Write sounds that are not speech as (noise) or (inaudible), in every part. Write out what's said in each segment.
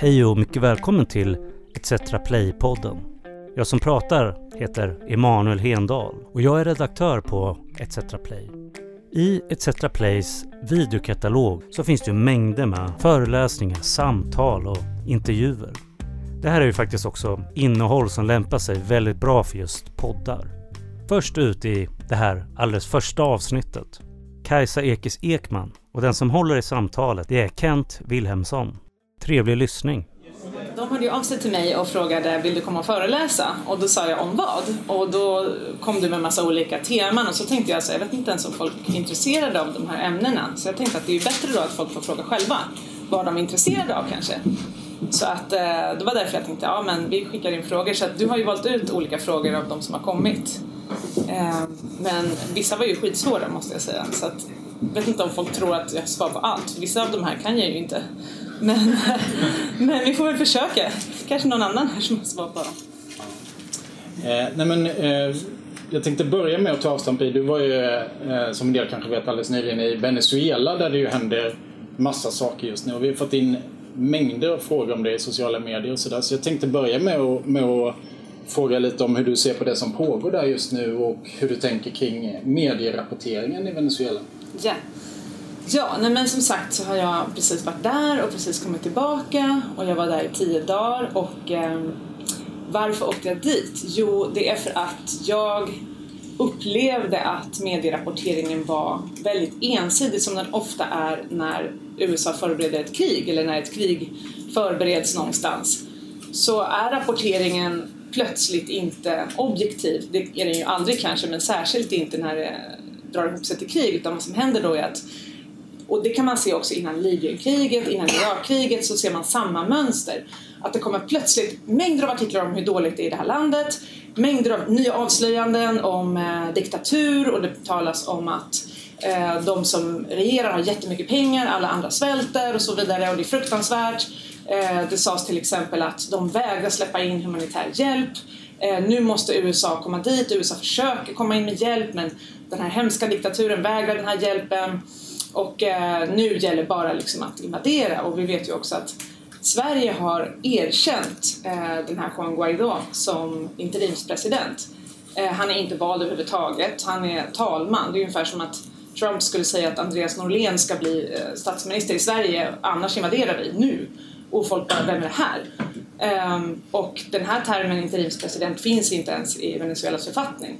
Hej och mycket välkommen till ETC Play-podden. Jag som pratar heter Emanuel Hendal och jag är redaktör på ETC Play. I ETC Plays videokatalog så finns det mängder med föreläsningar, samtal och intervjuer. Det här är ju faktiskt också innehåll som lämpar sig väldigt bra för just poddar. Först ut i det här alldeles första avsnittet. Kajsa Ekis Ekman och den som håller i samtalet det är Kent Wilhelmsson. Trevlig lyssning! De hörde ju av sig till mig och frågade vill du komma och föreläsa? Och då sa jag om vad? Och då kom du med massa olika teman och så tänkte jag så jag vet inte ens om folk är intresserade av de här ämnena. Så jag tänkte att det är bättre då att folk får fråga själva vad de är intresserade av kanske. Så att eh, det var därför jag tänkte ja men vi skickar in frågor så att du har ju valt ut olika frågor av de som har kommit. Eh, men vissa var ju skitsvåra måste jag säga så att jag vet inte om folk tror att jag svarar på allt. Vissa av de här kan jag ju inte. Men, (laughs) men vi får väl försöka. Kanske någon annan här som har svar på dem. Eh, nej men, eh, jag tänkte börja med att ta avstamp i, du var ju eh, som en del kanske vet alldeles nyligen i Venezuela där det ju händer massa saker just nu och vi har fått in mängder av frågor om det i sociala medier och sådär. Så jag tänkte börja med att, med att fråga lite om hur du ser på det som pågår där just nu och hur du tänker kring medierapporteringen i Venezuela. Ja. Ja, nej men som sagt så har jag precis varit där och precis kommit tillbaka och jag var där i tio dagar och eh, varför åkte jag dit? Jo, det är för att jag upplevde att medierapporteringen var väldigt ensidig som den ofta är när USA förbereder ett krig eller när ett krig förbereds någonstans. Så är rapporteringen plötsligt inte objektiv, det är den ju aldrig kanske men särskilt inte när det drar ihop sig till krig utan vad som händer då är att och det kan man se också innan Libyenkriget, innan Irakkriget så ser man samma mönster. Att det kommer plötsligt mängder av artiklar om hur dåligt det är i det här landet, mängder av nya avslöjanden om eh, diktatur och det talas om att eh, de som regerar har jättemycket pengar, alla andra svälter och så vidare och det är fruktansvärt. Eh, det sades till exempel att de vägrar släppa in humanitär hjälp. Eh, nu måste USA komma dit, USA försöker komma in med hjälp men den här hemska diktaturen vägrar den här hjälpen. Och eh, nu gäller bara liksom att invadera och vi vet ju också att Sverige har erkänt eh, den här Juan Guaidó som interimspresident. Eh, han är inte vald överhuvudtaget, han är talman. Det är ungefär som att Trump skulle säga att Andreas Norlén ska bli eh, statsminister i Sverige, annars invaderar vi nu. Och folk bara, vem är det här? Ehm, och den här termen interimspresident finns inte ens i Venezuelas författning.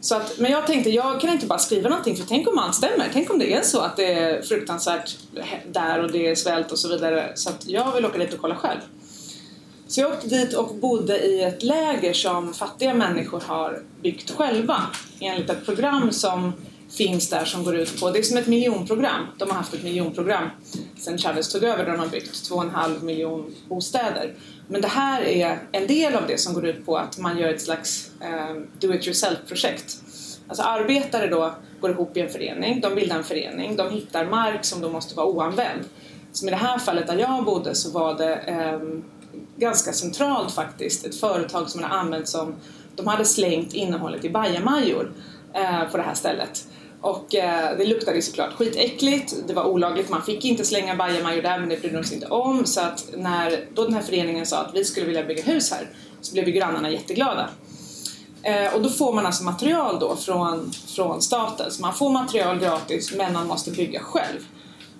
Så att, men jag tänkte, jag kan inte bara skriva någonting för tänk om allt stämmer. Tänk om det är så att det är fruktansvärt där och det är svält och så vidare. Så att jag vill åka dit och kolla själv. Så jag åkte dit och bodde i ett läger som fattiga människor har byggt själva enligt ett program som finns där som går ut på, det är som ett miljonprogram. De har haft ett miljonprogram sen Chavez tog över där de har byggt två och en halv miljon bostäder. Men det här är en del av det som går ut på att man gör ett slags eh, do it yourself-projekt. Alltså arbetare då går ihop i en förening, de bildar en förening, de hittar mark som då måste vara oanvänd. Som i det här fallet där jag bodde så var det eh, ganska centralt faktiskt, ett företag som hade använt som, de hade slängt innehållet i bajamajor eh, på det här stället. Och eh, det luktade såklart skitäckligt, det var olagligt, man fick inte slänga bajamajor där men det brydde de sig inte om. Så att när då den här föreningen sa att vi skulle vilja bygga hus här så blev ju grannarna jätteglada. Eh, och då får man alltså material då från, från staten, så man får material gratis men man måste bygga själv.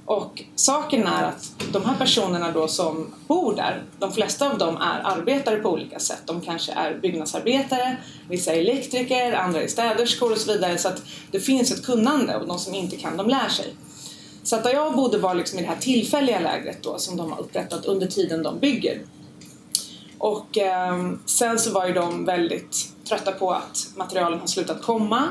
Och saken är att de här personerna då som bor där, de flesta av dem är arbetare på olika sätt. De kanske är byggnadsarbetare, vissa är elektriker, andra är städerskor och så vidare. Så att det finns ett kunnande och de som inte kan, de lär sig. Så att där jag bodde var liksom i det här tillfälliga lägret då som de har upprättat under tiden de bygger. Och eh, sen så var ju de väldigt trötta på att materialen har slutat komma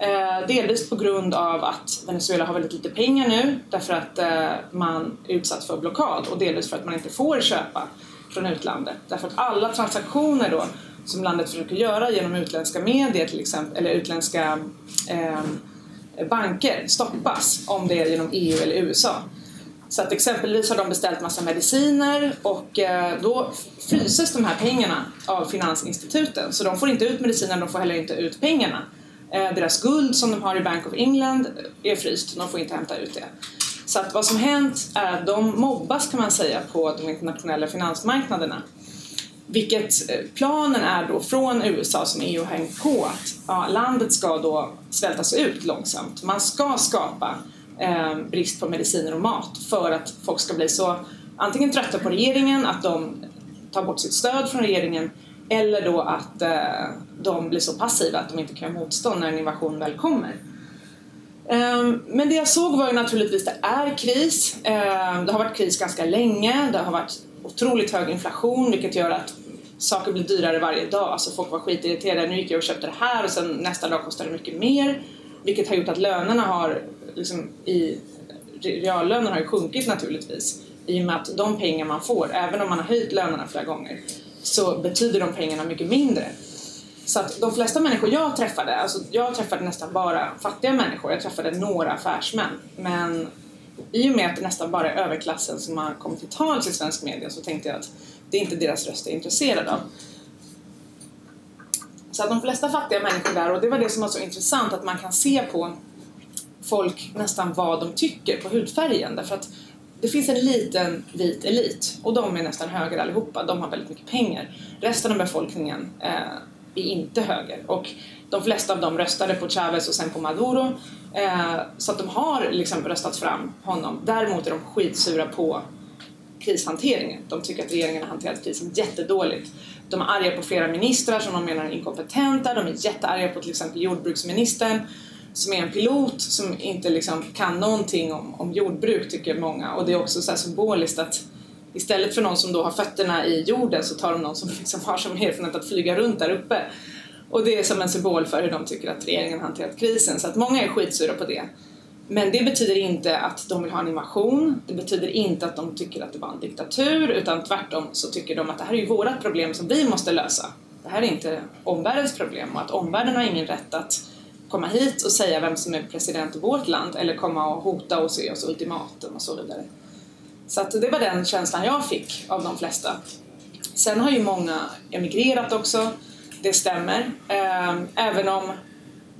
Eh, delvis på grund av att Venezuela har väldigt lite pengar nu därför att eh, man är utsatt för blockad och delvis för att man inte får köpa från utlandet. Därför att alla transaktioner då som landet försöker göra genom utländska medier till exempel, eller utländska eh, banker stoppas om det är genom EU eller USA. Så att exempelvis har de beställt massa mediciner och eh, då fryses de här pengarna av finansinstituten så de får inte ut medicinen, de får heller inte ut pengarna. Eh, deras guld som de har i Bank of England är fryst, de får inte hämta ut det. Så att vad som hänt är att de mobbas kan man säga på de internationella finansmarknaderna. Vilket eh, planen är då från USA som EU har hängt på att ja, landet ska då svältas ut långsamt. Man ska skapa eh, brist på mediciner och mat för att folk ska bli så antingen trötta på regeringen, att de tar bort sitt stöd från regeringen eller då att eh, de blir så passiva att de inte kan göra motstånd när en invasion väl kommer. Um, men det jag såg var ju naturligtvis att det är kris. Um, det har varit kris ganska länge. Det har varit otroligt hög inflation vilket gör att saker blir dyrare varje dag. Alltså folk var skitirriterade. Nu gick jag och köpte det här och sen nästa dag kostar det mycket mer. Vilket har gjort att lönerna har, liksom, i, reallönerna har ju sjunkit naturligtvis. I och med att de pengar man får, även om man har höjt lönerna flera gånger, så betyder de pengarna mycket mindre. Så att de flesta människor jag träffade, alltså jag träffade nästan bara fattiga människor, jag träffade några affärsmän. Men i och med att det nästan bara är överklassen som har kommit till tals i svensk media så tänkte jag att det är inte deras röst jag är intresserad av. Så att de flesta fattiga människor där, och det var det som var så intressant, att man kan se på folk nästan vad de tycker på hudfärgen. Därför att det finns en liten vit elit och de är nästan höger allihopa, de har väldigt mycket pengar. Resten av befolkningen eh, är inte höger och de flesta av dem röstade på Chavez och sen på Maduro eh, så att de har liksom röstat fram honom. Däremot är de skitsura på krishanteringen. De tycker att regeringen har hanterat krisen jättedåligt. De är arga på flera ministrar som de menar är inkompetenta. De är jättearga på till exempel jordbruksministern som är en pilot som inte liksom kan någonting om, om jordbruk tycker många. Och det är också så symboliskt att istället för någon som då har fötterna i jorden så tar de någon som (laughs) liksom har som erfarenhet att flyga runt där uppe. Och det är som en symbol för hur de tycker att regeringen har hanterat krisen. Så att många är skitsura på det. Men det betyder inte att de vill ha en invasion. Det betyder inte att de tycker att det var en diktatur utan tvärtom så tycker de att det här är ju vårat problem som vi måste lösa. Det här är inte omvärldens problem och att omvärlden har ingen rätt att komma hit och säga vem som är president i vårt land eller komma och hota och se oss ultimatum och så vidare. Så att det var den känslan jag fick av de flesta. Sen har ju många emigrerat också, det stämmer. Ehm, även om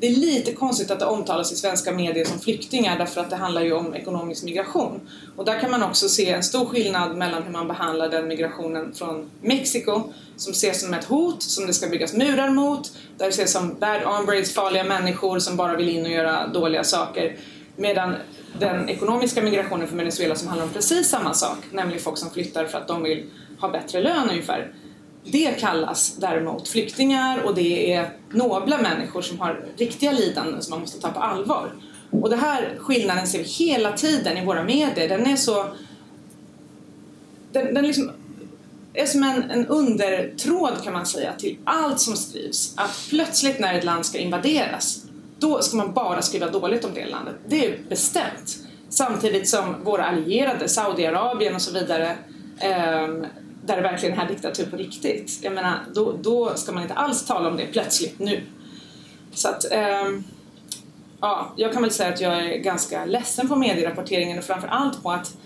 det är lite konstigt att det omtalas i svenska medier som flyktingar därför att det handlar ju om ekonomisk migration. Och där kan man också se en stor skillnad mellan hur man behandlar den migrationen från Mexiko som ses som ett hot, som det ska byggas murar mot, där det ses som bad hombres, farliga människor som bara vill in och göra dåliga saker. Medan den ekonomiska migrationen från Venezuela som handlar om precis samma sak, nämligen folk som flyttar för att de vill ha bättre lön ungefär, det kallas däremot flyktingar och det är nobla människor som har riktiga lidanden som man måste ta på allvar. Och den här skillnaden ser vi hela tiden i våra medier. Den är så... Den, den liksom är som en, en undertråd kan man säga till allt som skrivs. Att plötsligt när ett land ska invaderas, då ska man bara skriva dåligt om det landet. Det är bestämt. Samtidigt som våra allierade, Saudiarabien och så vidare, eh, där det verkligen är diktatur på riktigt. Jag menar, då, då ska man inte alls tala om det plötsligt nu. Så att, um, ja, jag kan väl säga att jag är ganska ledsen på medierapporteringen och framförallt på att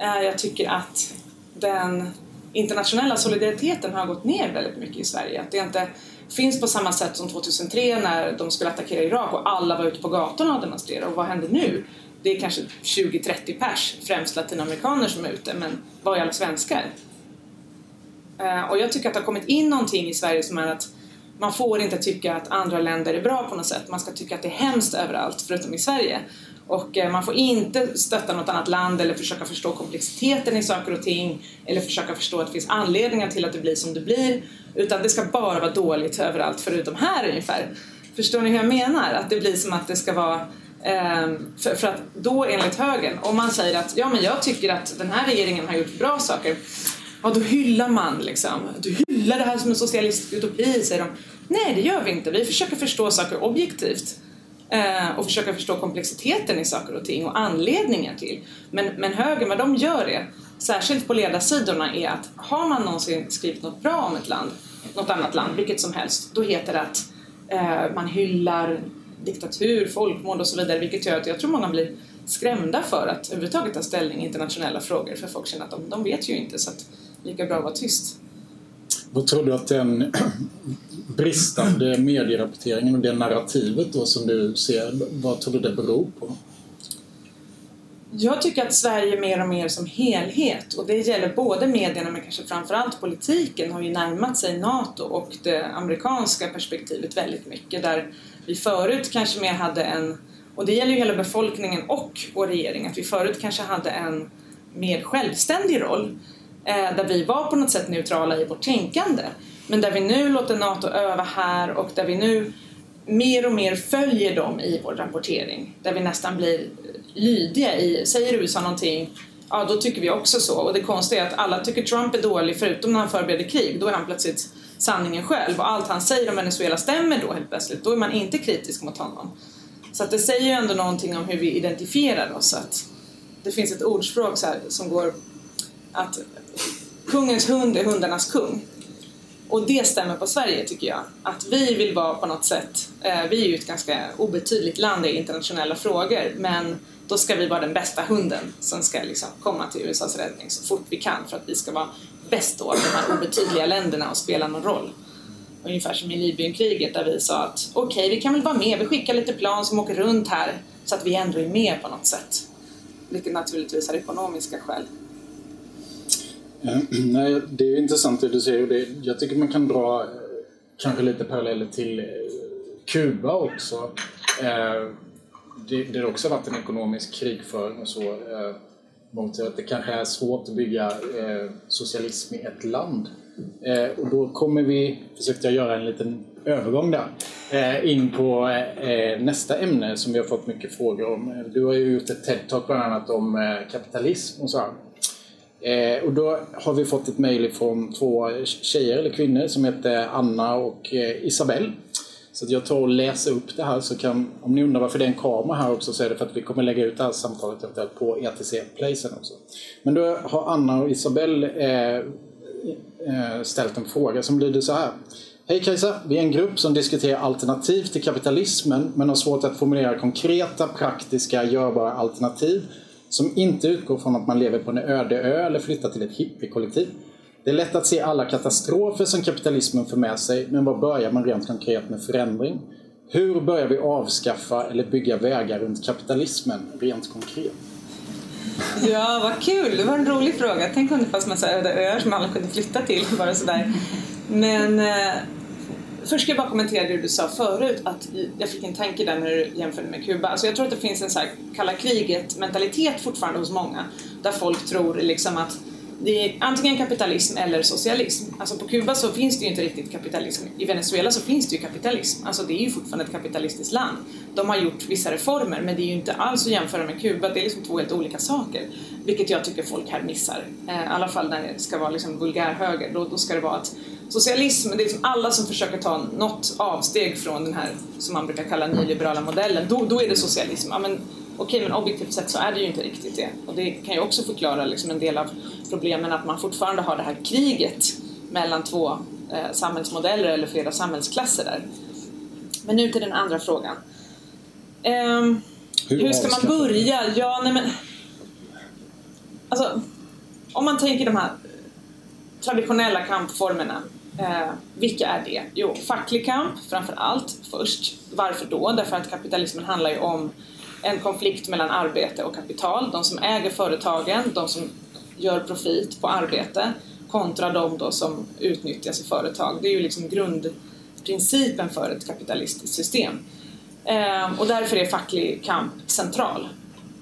uh, jag tycker att den internationella solidariteten har gått ner väldigt mycket i Sverige. Att det inte finns på samma sätt som 2003 när de skulle attackera Irak och alla var ute på gatorna och demonstrerade. Och vad händer nu? Det är kanske 20-30 pers, främst latinamerikaner som är ute, men vad är alla svenskar? Eh, och jag tycker att det har kommit in någonting i Sverige som är att man får inte tycka att andra länder är bra på något sätt. Man ska tycka att det är hemskt överallt förutom i Sverige. Och eh, man får inte stötta något annat land eller försöka förstå komplexiteten i saker och ting eller försöka förstå att det finns anledningar till att det blir som det blir. Utan det ska bara vara dåligt överallt förutom här ungefär. Förstår ni hur jag menar? Att det blir som att det ska vara eh, för, för att då enligt högern, om man säger att ja men jag tycker att den här regeringen har gjort bra saker ja då hyllar man liksom. Du hyllar det här som en socialistisk utopi, säger de. Nej, det gör vi inte. Vi försöker förstå saker objektivt eh, och försöka förstå komplexiteten i saker och ting och anledningen till. Men, men högern, vad de gör är, särskilt på ledarsidorna, är att har man någonsin skrivit något bra om ett land, något annat land, vilket som helst, då heter det att eh, man hyllar diktatur, folkmord och så vidare, vilket gör att jag tror många blir skrämda för att överhuvudtaget ta ställning i internationella frågor, för folk känner att de, de vet ju inte, så att lika bra att vara tyst. Vad tror du att den (clears throat) bristande medierapporteringen och det narrativet då som du ser, vad tror du det beror på? Jag tycker att Sverige mer och mer som helhet, och det gäller både medierna men kanske framförallt politiken, har ju närmat sig NATO och det amerikanska perspektivet väldigt mycket. Där vi förut kanske mer hade en, och det gäller ju hela befolkningen och vår regering, att vi förut kanske hade en mer självständig roll Eh, där vi var på något sätt neutrala i vårt tänkande. Men där vi nu låter NATO öva här och där vi nu mer och mer följer dem i vår rapportering. Där vi nästan blir lydiga i, säger USA någonting, ja då tycker vi också så. Och det konstiga är att alla tycker Trump är dålig förutom när han förbereder krig. Då är han plötsligt sanningen själv och allt han säger om Venezuela stämmer då helt plötsligt. Då är man inte kritisk mot honom. Så att det säger ju ändå någonting om hur vi identifierar oss. Att det finns ett ordspråk så här, som går att kungens hund är hundarnas kung. Och det stämmer på Sverige tycker jag. Att vi vill vara på något sätt, eh, vi är ju ett ganska obetydligt land i internationella frågor, men då ska vi vara den bästa hunden som ska liksom komma till USAs räddning så fort vi kan för att vi ska vara bäst då av de här obetydliga länderna och spela någon roll. Ungefär som i Libyenkriget där vi sa att okej, okay, vi kan väl vara med, vi skickar lite plan som åker runt här så att vi ändå är med på något sätt. Vilket naturligtvis har ekonomiska skäl. Ehm, (clears throat) nej, det är intressant det du säger. Det, jag tycker man kan dra eh, kanske lite paralleller till eh, Kuba också. Eh, det, det har också varit en ekonomisk krigföring och så. Eh, mot att det kanske är svårt att bygga eh, socialism i ett land. Eh, och då kommer vi, försökte jag göra en liten övergång där, eh, in på eh, eh, nästa ämne som vi har fått mycket frågor om. Du har ju gjort ett TED-talk bland annat om eh, kapitalism och så. Eh, och då har vi fått ett mejl från två tjejer eller kvinnor som heter Anna och eh, Isabelle. Så jag tar och läser upp det här så kan, om ni undrar varför det är en kamera här också så är det för att vi kommer lägga ut det här samtalet eventuellt på ETC Placen också. Men då har Anna och Isabelle eh, eh, ställt en fråga som lyder så här. Hej Kajsa! Vi är en grupp som diskuterar alternativ till kapitalismen men har svårt att formulera konkreta, praktiska, görbara alternativ som inte utgår från att man lever på en öde ö eller flyttar till ett hippiekollektiv. Det är lätt att se alla katastrofer som kapitalismen för med sig, men var börjar man rent konkret med förändring? Hur börjar vi avskaffa eller bygga vägar runt kapitalismen rent konkret? Ja, vad kul! Det var en rolig fråga. Tänk om det fanns massa öde öar som alla kunde flytta till. Bara sådär. Men eh, först ska jag bara kommentera det du sa förut, att jag fick en tanke där när du jämförde med Kuba. Alltså jag tror att det finns en så här kalla kriget-mentalitet fortfarande hos många, där folk tror liksom att det är antingen kapitalism eller socialism. Alltså på Kuba så finns det ju inte riktigt kapitalism. I Venezuela så finns det ju kapitalism. Alltså det är ju fortfarande ett kapitalistiskt land. De har gjort vissa reformer men det är ju inte alls att jämföra med Kuba. Det är liksom två helt olika saker. Vilket jag tycker folk här missar. Eh, I alla fall när det ska vara liksom vulgär höger. Då, då ska det vara att socialism, det är liksom alla som försöker ta något avsteg från den här, som man brukar kalla nyliberala modellen, då, då är det socialism. Ja, men, okej, men objektivt sett så är det ju inte riktigt det. Och det kan ju också förklara liksom en del av problemen att man fortfarande har det här kriget mellan två eh, samhällsmodeller eller flera samhällsklasser där. Men nu till den andra frågan. Um, hur, hur ska man börja? Ja, nej men... Alltså, om man tänker de här traditionella kampformerna Eh, vilka är det? Jo, facklig kamp framför allt först. Varför då? Därför att kapitalismen handlar ju om en konflikt mellan arbete och kapital. De som äger företagen, de som gör profit på arbete kontra de då som utnyttjas i företag. Det är ju liksom grundprincipen för ett kapitalistiskt system. Eh, och därför är facklig kamp central.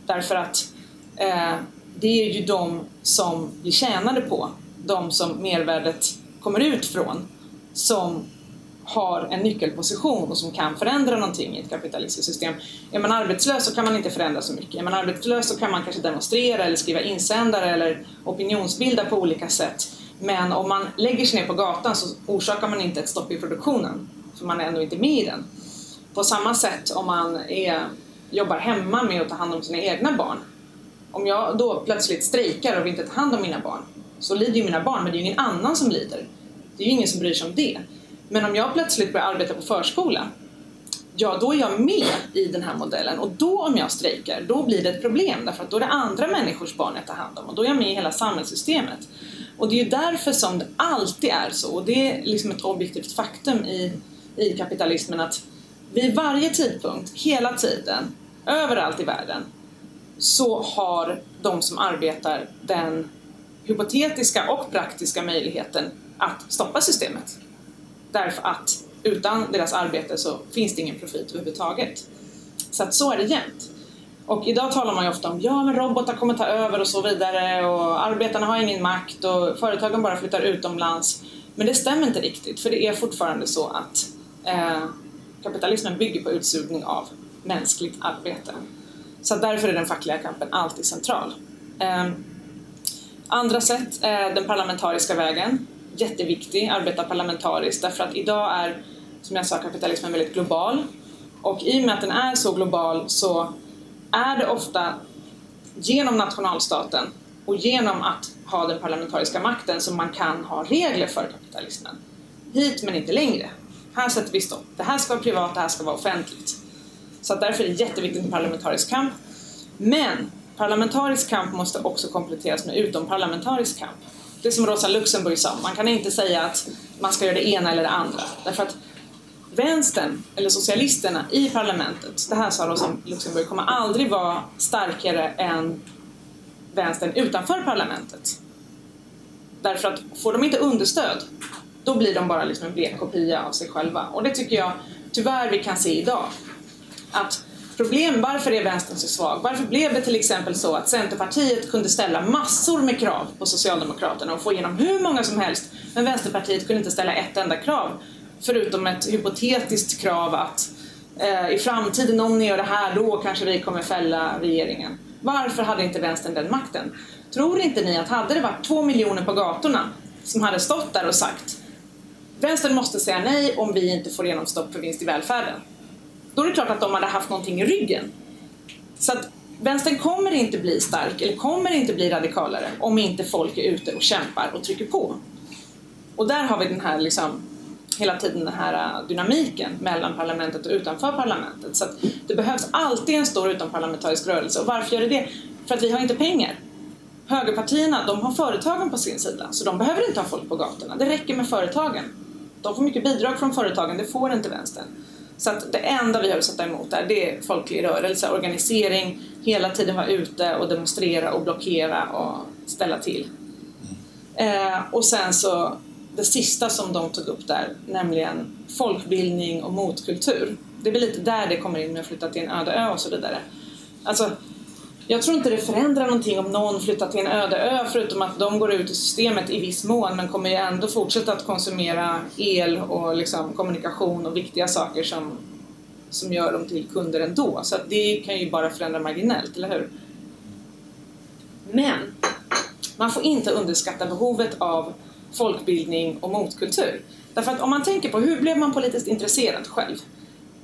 Därför att eh, det är ju de som blir tjänade på, de som mervärdet kommer ut från som har en nyckelposition och som kan förändra någonting i ett kapitalistiskt system. Är man arbetslös så kan man inte förändra så mycket. Är man arbetslös så kan man kanske demonstrera eller skriva insändare eller opinionsbilda på olika sätt. Men om man lägger sig ner på gatan så orsakar man inte ett stopp i produktionen, för man är ändå inte med i den. På samma sätt om man är, jobbar hemma med att ta hand om sina egna barn. Om jag då plötsligt strejkar och vill inte ta hand om mina barn, så lider ju mina barn, men det är ju ingen annan som lider. Det är ju ingen som bryr sig om det. Men om jag plötsligt börjar arbeta på förskola, ja då är jag med i den här modellen och då om jag strejkar, då blir det ett problem därför att då är det andra människors barn jag tar hand om och då är jag med i hela samhällssystemet. Och det är ju därför som det alltid är så, och det är liksom ett objektivt faktum i, i kapitalismen att vid varje tidpunkt, hela tiden, överallt i världen, så har de som arbetar den hypotetiska och praktiska möjligheten att stoppa systemet. Därför att utan deras arbete så finns det ingen profit överhuvudtaget. Så att så är det jämt. Och idag talar man ju ofta om ja men robotar kommer ta över och så vidare och arbetarna har ingen makt och företagen bara flyttar utomlands. Men det stämmer inte riktigt för det är fortfarande så att eh, kapitalismen bygger på utsugning av mänskligt arbete. Så därför är den fackliga kampen alltid central. Eh, andra sätt är den parlamentariska vägen. Jätteviktig, arbeta parlamentariskt därför att idag är, som jag sa, kapitalismen väldigt global. Och i och med att den är så global så är det ofta genom nationalstaten och genom att ha den parlamentariska makten som man kan ha regler för kapitalismen. Hit men inte längre. Här sätter vi stopp. Det här ska vara privat, det här ska vara offentligt. Så därför är det jätteviktigt med parlamentarisk kamp. Men parlamentarisk kamp måste också kompletteras med utomparlamentarisk kamp. Det är som Rosa Luxemburg sa, man kan inte säga att man ska göra det ena eller det andra. Därför att vänstern, eller socialisterna i parlamentet, det här sa Rosa Luxemburg, kommer aldrig vara starkare än vänstern utanför parlamentet. Därför att får de inte understöd, då blir de bara liksom en blek kopia av sig själva. Och det tycker jag tyvärr vi kan se idag. Att problem, varför är vänstern så svag? Varför blev det till exempel så att Centerpartiet kunde ställa massor med krav på Socialdemokraterna och få igenom hur många som helst, men Vänsterpartiet kunde inte ställa ett enda krav förutom ett hypotetiskt krav att eh, i framtiden om ni gör det här då kanske vi kommer fälla regeringen. Varför hade inte vänstern den makten? Tror inte ni att hade det varit två miljoner på gatorna som hade stått där och sagt vänstern måste säga nej om vi inte får igenom stopp för vinst i välfärden. Då är det klart att de hade haft någonting i ryggen. Så att vänstern kommer inte bli stark eller kommer inte bli radikalare om inte folk är ute och kämpar och trycker på. Och där har vi den här liksom hela tiden den här äh, dynamiken mellan parlamentet och utanför parlamentet. Så det behövs alltid en stor utomparlamentarisk rörelse. Och varför gör det det? För att vi har inte pengar. Högerpartierna, de har företagen på sin sida, så de behöver inte ha folk på gatorna. Det räcker med företagen. De får mycket bidrag från företagen, det får inte vänstern. Så att det enda vi har att sätta emot där, det är folklig rörelse, organisering, hela tiden vara ute och demonstrera och blockera och ställa till. Eh, och sen så det sista som de tog upp där, nämligen folkbildning och motkultur. Det är lite där det kommer in med att flytta till en öde ö och så vidare. Alltså, jag tror inte det förändrar någonting om någon flyttar till en öde ö förutom att de går ut i systemet i viss mån men kommer ju ändå fortsätta att konsumera el och liksom kommunikation och viktiga saker som, som gör dem till kunder ändå. Så det kan ju bara förändra marginellt, eller hur? Men man får inte underskatta behovet av folkbildning och motkultur. Därför att om man tänker på hur blev man politiskt intresserad själv?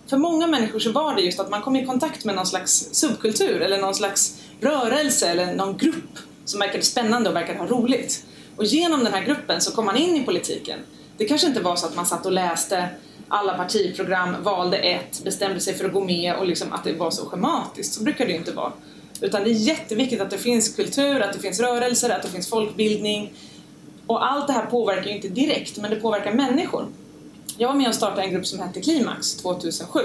För många människor så var det just att man kom i kontakt med någon slags subkultur eller någon slags rörelse eller någon grupp som verkade spännande och verkade ha roligt. Och genom den här gruppen så kom man in i politiken. Det kanske inte var så att man satt och läste alla partiprogram, valde ett, bestämde sig för att gå med och liksom att det var så schematiskt. Så brukar det ju inte vara. Utan det är jätteviktigt att det finns kultur, att det finns rörelser, att det finns folkbildning, och allt det här påverkar ju inte direkt, men det påverkar människor. Jag var med och startade en grupp som hette Klimax 2007.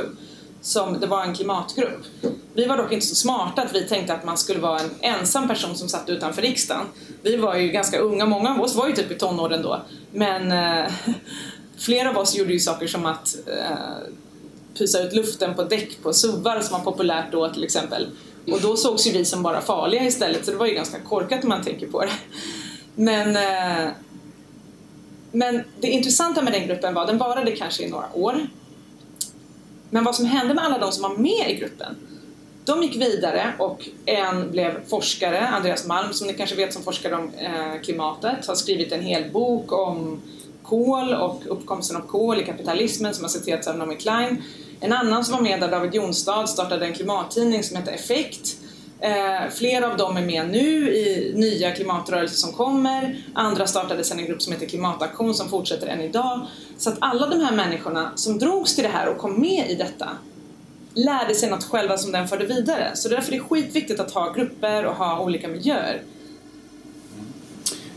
Som, det var en klimatgrupp. Vi var dock inte så smarta att vi tänkte att man skulle vara en ensam person som satt utanför riksdagen. Vi var ju ganska unga, många av oss var ju typ i tonåren då. Men eh, (laughs) flera av oss gjorde ju saker som att eh, pysa ut luften på däck på suvar som var populärt då till exempel. Och då sågs ju vi som bara farliga istället så det var ju ganska korkat om man tänker på det. Men, eh, men det intressanta med den gruppen var, den varade kanske i några år. Men vad som hände med alla de som var med i gruppen, de gick vidare och en blev forskare, Andreas Malm, som ni kanske vet som forskar om eh, klimatet, har skrivit en hel bok om kol och uppkomsten av kol i kapitalismen som har citerats av Naomi Klein. En annan som var med där, David Jonstad, startade en klimattidning som heter Effekt Eh, flera av dem är med nu i nya klimatrörelser som kommer. Andra startade sedan en grupp som heter Klimataktion som fortsätter än idag. Så att alla de här människorna som drogs till det här och kom med i detta lärde sig något själva som den förde vidare. Så därför är det skitviktigt att ha grupper och ha olika miljöer.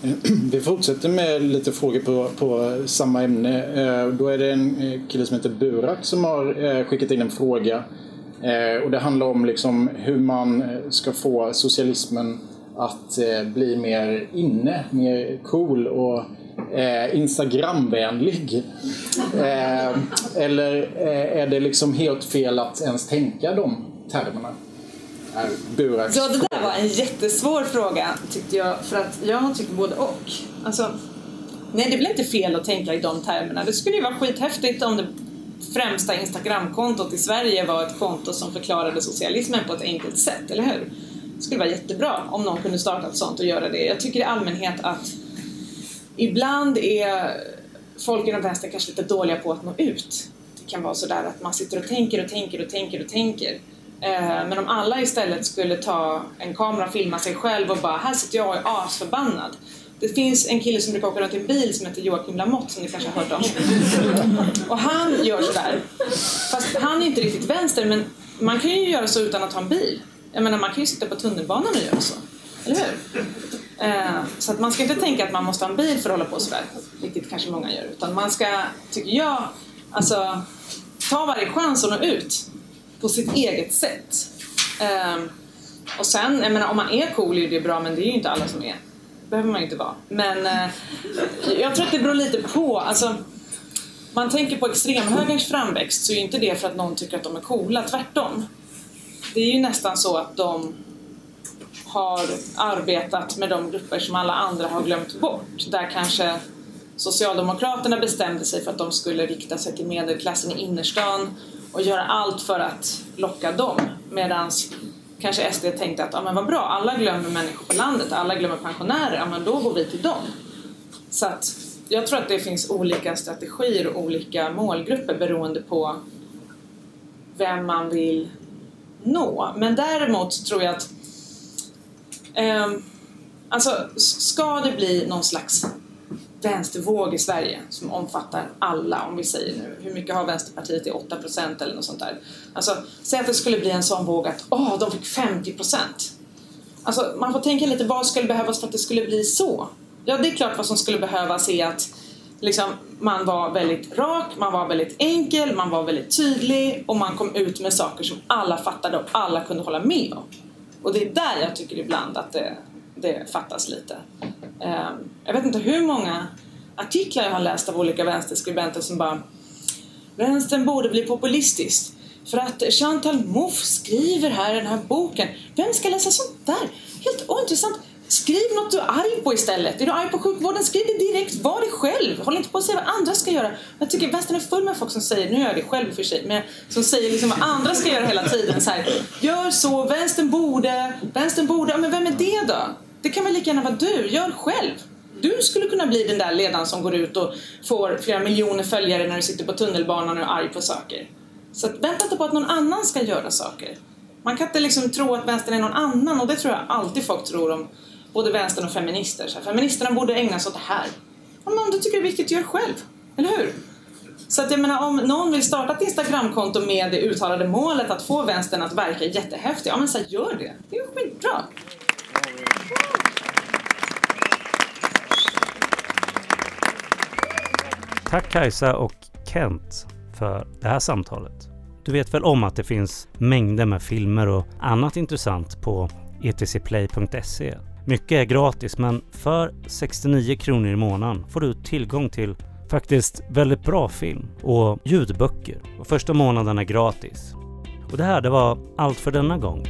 Eh, (clears throat) vi fortsätter med lite frågor på, på samma ämne. Eh, då är det en eh, kille som heter Burak som har skickat in en fråga och det handlar om liksom hur man ska få socialismen att eh, bli mer inne, mer cool och eh, Instagramvänlig. Eh, eller eh, är det liksom helt fel att ens tänka de termerna? Burak. Ja, det där var en jättesvår fråga tyckte jag. För att jag tycker både och. Alltså, nej, det blir inte fel att tänka i de termerna. Det skulle ju vara skithäftigt om det främsta Instagramkontot i Sverige var ett konto som förklarade socialismen på ett enkelt sätt, eller hur? Det skulle vara jättebra om någon kunde starta ett sånt och göra det. Jag tycker i allmänhet att ibland är folk inom vänster kanske lite dåliga på att nå ut. Det kan vara sådär att man sitter och tänker och tänker och tänker och tänker. Eh, men om alla istället skulle ta en kamera och filma sig själv och bara här sitter jag och är asförbannad. Det finns en kille som brukar åka runt i en bil som heter Joakim Lamotte som ni kanske har hört om. Och han gör sådär. Fast han är inte riktigt vänster men man kan ju göra så utan att ha en bil. Jag menar man kan ju sitta på tunnelbanan och göra så. Eller hur? Eh, så att man ska inte tänka att man måste ha en bil för att hålla på sådär, vilket kanske många gör. Utan man ska, tycker jag, alltså ta varje chans att nå ut på sitt eget sätt. Eh, och sen, jag menar om man är cool är det bra men det är ju inte alla som är. Det behöver man ju inte vara. Men eh, jag tror att det beror lite på, alltså man tänker på extremhögerns framväxt så är inte det för att någon tycker att de är coola, tvärtom. Det är ju nästan så att de har arbetat med de grupper som alla andra har glömt bort. Där kanske Socialdemokraterna bestämde sig för att de skulle rikta sig till medelklassen i innerstan och göra allt för att locka dem. Medan kanske SD tänkte att ah, men vad bra, alla glömmer människor på landet, alla glömmer pensionärer, ah, men då går vi till dem. Så att jag tror att det finns olika strategier och olika målgrupper beroende på vem man vill nå. Men däremot tror jag att eh, alltså, ska det bli någon slags vänstervåg i Sverige som omfattar alla, om vi säger nu, hur mycket har Vänsterpartiet? Det är 8% eller något sånt där. Alltså, säg att det skulle bli en sån våg att åh, oh, de fick 50% Alltså, man får tänka lite, vad skulle behövas för att det skulle bli så? Ja, det är klart vad som skulle behövas är att liksom, man var väldigt rak, man var väldigt enkel, man var väldigt tydlig och man kom ut med saker som alla fattade och alla kunde hålla med om. Och det är där jag tycker ibland att det, det fattas lite. Ehm, jag vet inte hur många artiklar jag har läst av olika vänsterskribenter som bara Vänstern borde bli populistiskt. För att Chantal Mouffe skriver här i den här boken. Vem ska läsa sånt där? Helt ointressant. Skriv något du är arg på istället. Är du arg på sjukvården, skriv det direkt. Var dig själv. Håll inte på att säga vad andra ska göra. Jag tycker vänstern är full med folk som säger, nu gör jag det själv i och för sig, men som säger liksom vad andra ska göra hela tiden. Så här, gör så, vänstern borde, vänstern borde. Ja, men vem är det då? Det kan väl lika gärna vara du. Gör själv. Du skulle kunna bli den där ledaren som går ut och får flera miljoner följare när du sitter på tunnelbanan och är arg på saker. Så vänta inte på att någon annan ska göra saker. Man kan inte liksom tro att vänstern är någon annan och det tror jag alltid folk tror om både vänstern och feminister. Så här, feministerna borde ägna sig åt det här. Om du tycker det är viktigt, gör själv. Eller hur? Så att jag menar, om någon vill starta ett Instagramkonto med det uttalade målet att få vänstern att verka jättehäftig, ja men så här, gör det. Det är skitbra. Tack Kajsa och Kent för det här samtalet. Du vet väl om att det finns mängder med filmer och annat intressant på etcplay.se mycket är gratis men för 69 kronor i månaden får du tillgång till faktiskt väldigt bra film och ljudböcker och första månaden är gratis. Och det här det var allt för denna gång.